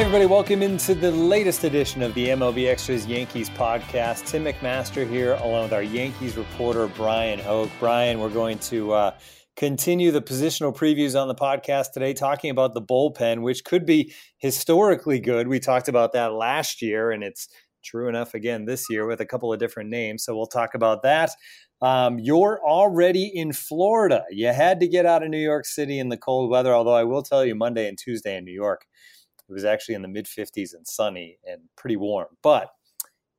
Everybody, welcome into the latest edition of the MLB Extras Yankees podcast. Tim McMaster here, along with our Yankees reporter, Bryan Hoch. Bryan, we're going to uh, continue the positional previews on the podcast today, talking about the bullpen, which could be historically good. We talked about that last year, and it's true enough again this year with a couple of different names. So we'll talk about that. Um, you're already in Florida. You had to get out of New York City in the cold weather, although I will tell you, Monday and Tuesday in New York it was actually in the mid 50s and sunny and pretty warm. But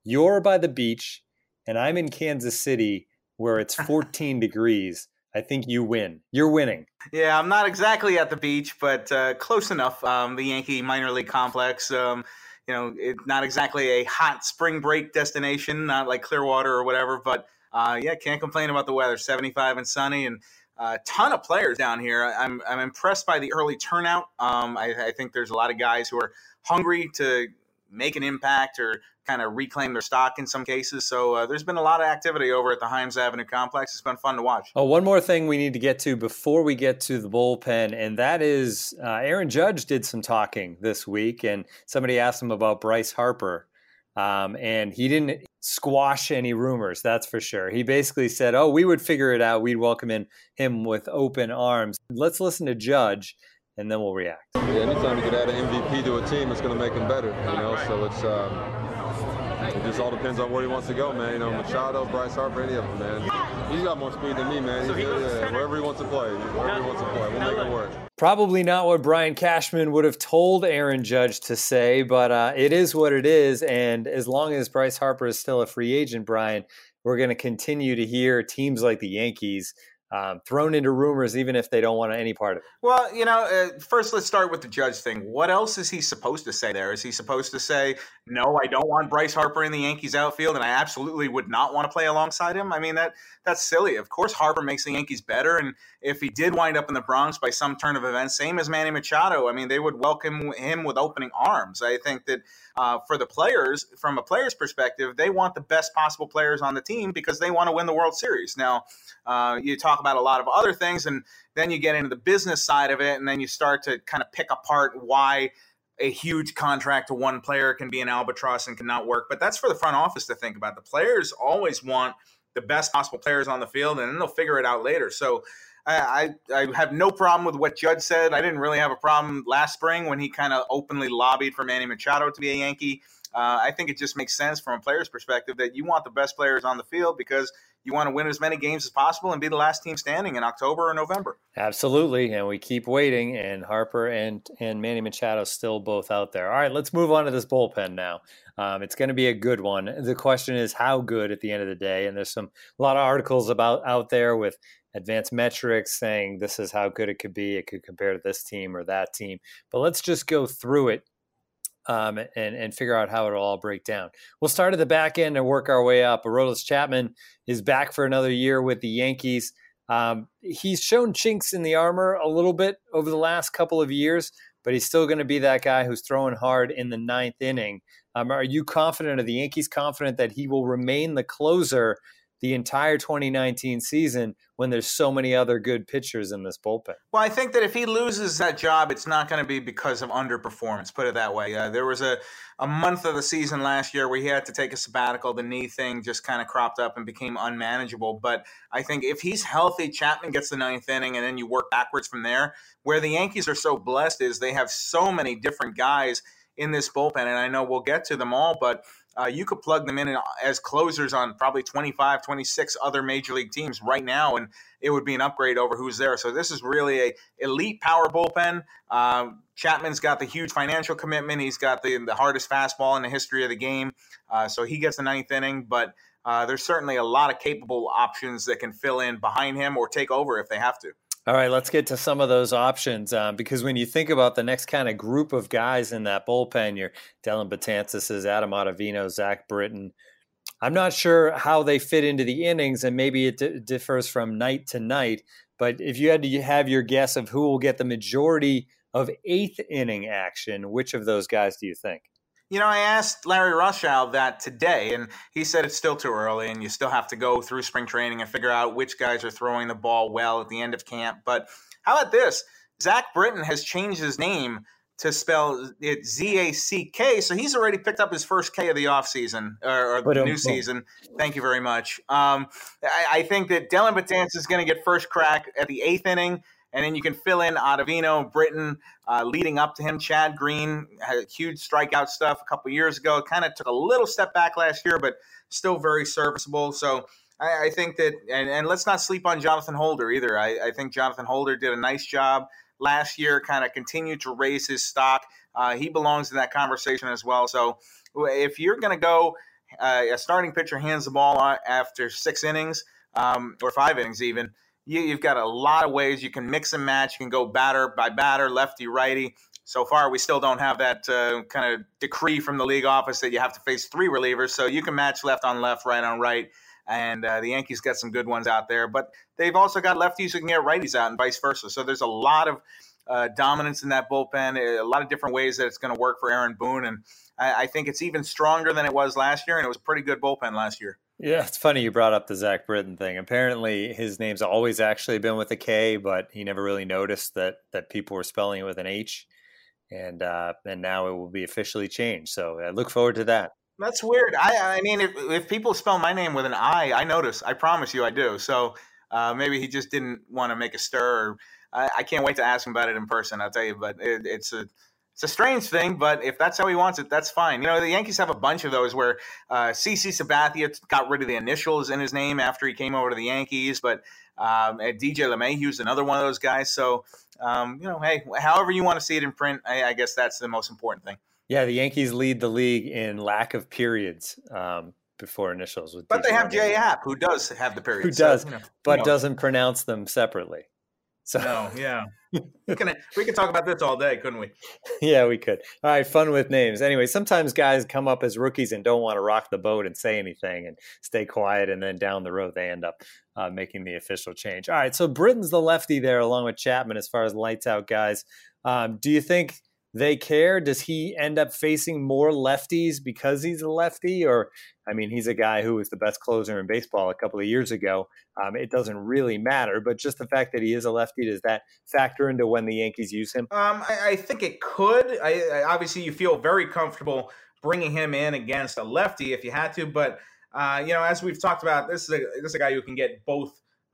you're by the beach, and I'm in Kansas City where it's 14 degrees. I think you win. You're winning. Yeah, I'm not exactly at the beach, but uh, close enough. Um, the Yankee minor league complex. Um, you know, it's not exactly a hot spring break destination, not like Clearwater or whatever, but uh, yeah, can't complain about the weather. 75 and sunny, and a ton of players down here. I'm, I'm impressed by the early turnout. Um, I, I, think there's a lot of guys who are hungry to make an impact or kind of reclaim their stock in some cases. So uh, there's been a lot of activity over at the Himes Avenue complex. It's been fun to watch. Oh, one more thing we need to get to before we get to the bullpen, and that is uh, Aaron Judge did some talking this week, and somebody asked him about Bryce Harper. Um, and he didn't squash any rumors, that's for sure. He basically said, "Oh, we would figure it out. We'd welcome in him with open arms." Let's listen to Judge, and then we'll react. Yeah, anytime you can add an MVP to a team, it's going to make them better. You know, so it's. Um, it just all depends on where he wants to go, man. You know, Machado, Bryce Harper, any of them, man. He's got more speed than me, man. He's, yeah, wherever he wants to play, wherever he wants to play, we'll make it work. Probably not what Bryan Cashman would have told Aaron Judge to say, but uh, it is what it is. And as long as Bryce Harper is still a free agent, Brian, we're going to continue to hear teams like the Yankees um, thrown into rumors, even if they don't want any part of it. Well, you know, uh, first let's start with the judge thing. What else is he supposed to say there? Is he supposed to say, no, I don't want Bryce Harper in the Yankees outfield, and I absolutely would not want to play alongside him? I mean, that that's silly. Of course, Harper makes the Yankees better, and if he did wind up in the Bronx by some turn of events, same as Manny Machado, I mean, they would welcome him with opening arms. I think that uh, for the players, from a player's perspective, they want the best possible players on the team because they want to win the World Series. Now, uh, you talk about a lot of other things, and then you get into the business side of it, and then you start to kind of pick apart why a huge contract to one player can be an albatross and cannot work. But that's for the front office to think about. The players always want the best possible players on the field, and then they'll figure it out later. So I, I, have no problem with what Judge said. I didn't really have a problem last spring when he kind of openly lobbied for Manny Machado to be a Yankee. Uh, I think it just makes sense from a player's perspective that you want the best players on the field because you want to win as many games as possible and be the last team standing in October or November. Absolutely, and we keep waiting. And Harper and and Manny Machado still both out there. All right, let's move on to this bullpen now. Um, it's going to be a good one. The question is how good at the end of the day. And there's some a lot of articles about out there with advanced metrics saying this is how good it could be. It could compare to this team or that team. But let's just go through it um, and and figure out how it'll all break down. We'll start at the back end and work our way up. Aroldis Chapman is back for another year with the Yankees. Um, he's shown chinks in the armor a little bit over the last couple of years, but he's still going to be that guy who's throwing hard in the ninth inning. Um, are you confident? Are the Yankees confident that he will remain the closer the entire 2019 season when there's so many other good pitchers in this bullpen. Well, I think that if he loses that job, it's not going to be because of underperformance. Put it that way. Uh, there was a, a month of the season last year where he had to take a sabbatical. The knee thing just kind of cropped up and became unmanageable. But I think if he's healthy, Chapman gets the ninth inning, and then you work backwards from there. Where the Yankees are so blessed is they have so many different guys in this bullpen, and I know we'll get to them all, but uh, you could plug them in as closers on probably 25, 26 other major league teams right now, and it would be an upgrade over who's there. So this is really a elite power bullpen. Um, Chapman's got the huge financial commitment. He's got the, the hardest fastball in the history of the game. Uh, so he gets the ninth inning, but uh, there's certainly a lot of capable options that can fill in behind him or take over if they have to. All right, let's get to some of those options um, because when you think about the next kind of group of guys in that bullpen, your Dellin Betances, Adam Ottavino, Zach Britton. I'm not sure how they fit into the innings, and maybe it d- differs from night to night. But if you had to have your guess of who will get the majority of eighth inning action, which of those guys do you think? You know, I asked Larry Rothschild that today, and he said it's still too early, and you still have to go through spring training and figure out which guys are throwing the ball well at the end of camp. But how about this? Zach Britton has changed his name to spell it Z A C K, so he's already picked up his first K of the offseason or, or the new season. Thank you very much. Um, I, I, think that Dellin Betances is going to get first crack at the eighth inning and then you can fill in Ottavino, Britton, uh, leading up to him. Chad Green had huge strikeout stuff a couple years ago. Kind of took a little step back last year, but still very serviceable. So I, I think that, and, and, let's not sleep on Jonathan Holder either. I, I, think Jonathan Holder did a nice job last year, kind of continued to raise his stock. Uh, he belongs in that conversation as well. So if you're going to go, uh, a starting pitcher hands the ball after six innings um, or five innings even you, have got a lot of ways you can mix and match. You can go batter by batter, lefty, righty. So far, we still don't have that uh, kind of decree from the league office that you have to face three relievers. So you can match left on left, right on right. And uh, the Yankees got some good ones out there, but they've also got lefties who can get righties out and vice versa. So there's a lot of uh, dominance in that bullpen, a lot of different ways that it's going to work for Aaron Boone. And I, I think it's even stronger than it was last year. And it was a pretty good bullpen last year. Yeah, it's funny you brought up the Zach Britton thing. Apparently, his name's always actually been with a K, but he never really noticed that that people were spelling it with an H, and uh, and now it will be officially changed. So I look forward to that. That's weird. I I mean, if if people spell my name with an I, I notice. I promise you, I do. So uh, maybe he just didn't want to make a stir. Or, I, I, can't wait to ask him about it in person. I'll tell you, but it, it's a it's a strange thing, but if that's how he wants it, that's fine. You know, the Yankees have a bunch of those where uh, CC Sabathia got rid of the initials in his name after he came over to the Yankees, but um, DJ LeMahieu is another one of those guys. So, um, you know, hey, however you want to see it in print, I, I, guess that's the most important thing. Yeah, the Yankees lead the league in lack of periods. Um, before initials, but DJ they have J.A. Happ, who does have the periods, who does, so, you know, but you know. doesn't pronounce them separately. So no, yeah, we can we can talk about this all day, couldn't we? Yeah, we could. All right, fun with names. Anyway, sometimes guys come up as rookies and don't want to rock the boat and say anything and stay quiet, and then down the road they end up uh, making the official change. All right, so Britton's the lefty there, along with Chapman, as far as lights out guys. Um, do you think? They care? Does he end up facing more lefties because he's a lefty? Or, I mean, he's a guy who was the best closer in baseball a couple of years ago. Um, it doesn't really matter, but just the fact that he is a lefty, does that factor into when the Yankees use him? Um, I, I, think it could. I, I, obviously, you feel very comfortable bringing him in against a lefty if you had to, but. Uh, you know, as we've talked about, this is a this is a guy who can get both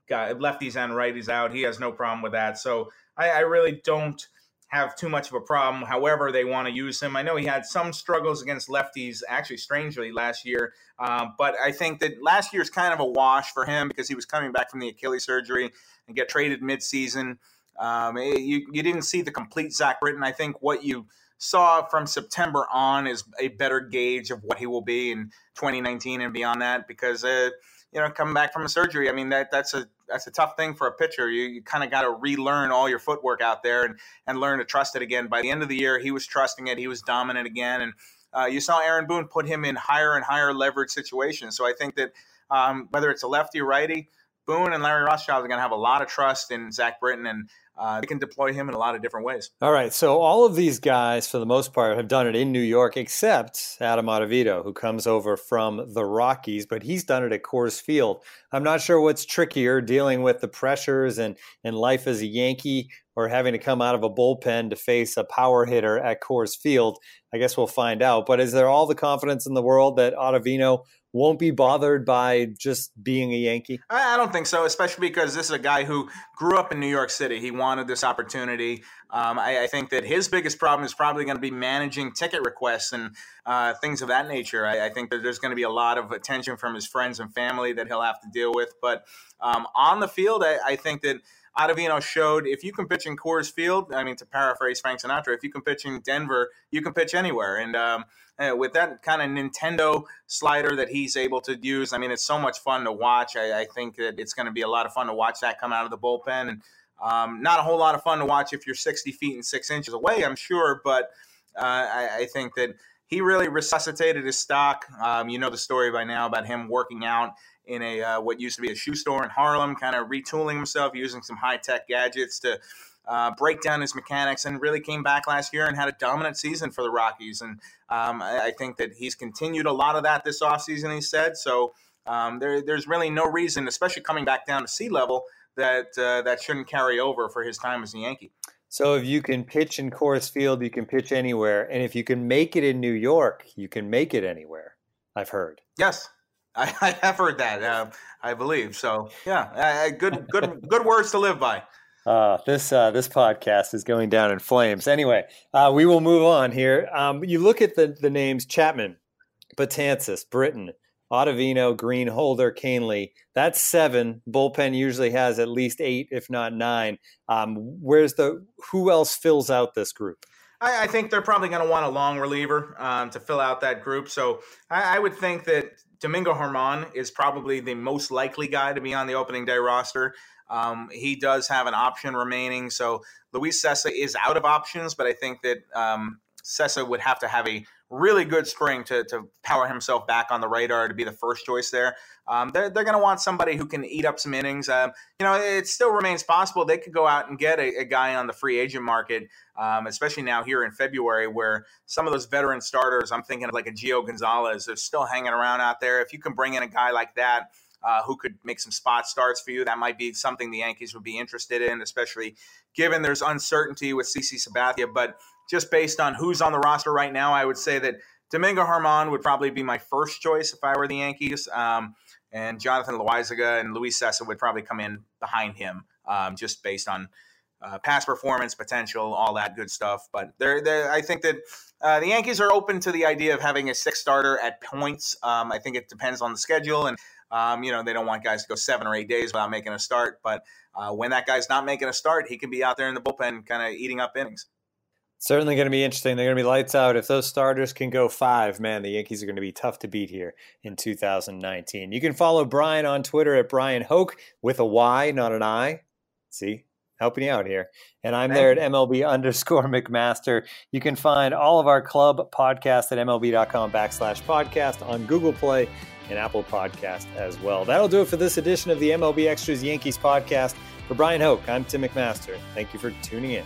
guy, lefties and righties out. He has no problem with that. So I, I really don't have too much of a problem. However, they want to use him. I know he had some struggles against lefties, actually, strangely, last year. Uh, but I think that last year's kind of a wash for him because he was coming back from the Achilles surgery and get traded midseason. Um, it, you, you didn't see the complete Zach Britton. I think what you saw from September on is a better gauge of what he will be in 2019 and beyond that because, uh, you know, coming back from a surgery, I mean, that that's a that's a tough thing for a pitcher. You, you kind of got to relearn all your footwork out there and, and learn to trust it again. By the end of the year, he was trusting it. He was dominant again. And uh, you saw Aaron Boone put him in higher and higher leverage situations. So I think that um, whether it's a lefty or righty, Boone and Larry Rothschild are going to have a lot of trust in Zach Britton, and uh, they can deploy him in a lot of different ways. All right. So all of these guys, for the most part, have done it in New York, except Adam Ottavino, who comes over from the Rockies, but he's done it at Coors Field. I'm not sure what's trickier, dealing with the pressures and, and life as a Yankee or having to come out of a bullpen to face a power hitter at Coors Field. I guess we'll find out. But is there all the confidence in the world that Ottavino won't be bothered by just being a Yankee? I don't think so, especially because this is a guy who grew up in New York City. He wanted this opportunity. Um, I, I, think that his biggest problem is probably going to be managing ticket requests and uh, things of that nature. I, I, think that there's going to be a lot of attention from his friends and family that he'll have to deal with. But um, on the field, I, I think that Ottavino showed if you can pitch in Coors Field, I mean, to paraphrase Frank Sinatra, if you can pitch in Denver, you can pitch anywhere. And um, uh, with that kind of Nintendo slider that he's able to use, I mean, it's so much fun to watch. I, I think that it's going to be a lot of fun to watch that come out of the bullpen. And Um, not a whole lot of fun to watch if you're 60 feet and six inches away, I'm sure, but uh, I, I, think that he really resuscitated his stock. Um, you know the story by now about him working out in a uh, what used to be a shoe store in Harlem, kind of retooling himself, using some high tech gadgets to uh, break down his mechanics, and really came back last year and had a dominant season for the Rockies. And um, I, I, think that he's continued a lot of that this offseason, he said. So um, there, there's really no reason, especially coming back down to sea level, that uh, that shouldn't carry over for his time as a Yankee. So if you can pitch in Coors Field, you can pitch anywhere, and if you can make it in New York, you can make it anywhere. I've heard. Yes, I, I have heard that. Uh, I believe so. Yeah, uh, good, good, good words to live by. Uh, this uh, this podcast is going down in flames. Anyway, uh, we will move on here. Um, you look at the the names Chapman, Betances, Britton, Ottavino, Green, Holder, Kahnle. That's seven. Bullpen usually has at least eight, if not nine. Um, where's the who else fills out this group? I, I think they're probably going to want a long reliever um, to fill out that group. So I, I would think that Domingo Germán is probably the most likely guy to be on the opening day roster. Um, he does have an option remaining. So Luis Cessa is out of options, but I think that um, Cessa would have to have a really good spring to, to power himself back on the radar to be the first choice there. Um, they're they're going to want somebody who can eat up some innings. Um, you know, it still remains possible they could go out and get a, a guy on the free agent market, um, especially now here in February, where some of those veteran starters, I'm thinking of like a Gio Gonzalez, are still hanging around out there. If you can bring in a guy like that, uh, who could make some spot starts for you. That might be something the Yankees would be interested in, especially given there's uncertainty with CC Sabathia. But just based on who's on the roster right now, I would say that Domingo Germán would probably be my first choice if I were the Yankees. Um, and Jonathan Loáisiga and Luis Cessa would probably come in behind him, um, just based on uh, past performance, potential, all that good stuff. But they're, they're I think that uh, the Yankees are open to the idea of having a six starter at points. Um, I think it depends on the schedule and um, you know, they don't want guys to go seven or eight days without making a start. But uh, when that guy's not making a start, he can be out there in the bullpen, kind of eating up innings. Certainly going to be interesting. They're going to be lights out. If those starters can go five, man, the Yankees are going to be tough to beat here in 2019. You can follow Bryan on Twitter at Bryan Hoch with a Y, not an I. See, helping you out here. And I'm there at MLB underscore McMaster. You can find all of our club podcasts at MLB.com backslash podcast on Google Play and Apple Podcast as well. That'll do it for this edition of the MLB Extras Yankees podcast. For Bryan Hoch, I'm Tim McMaster. Thank you for tuning in.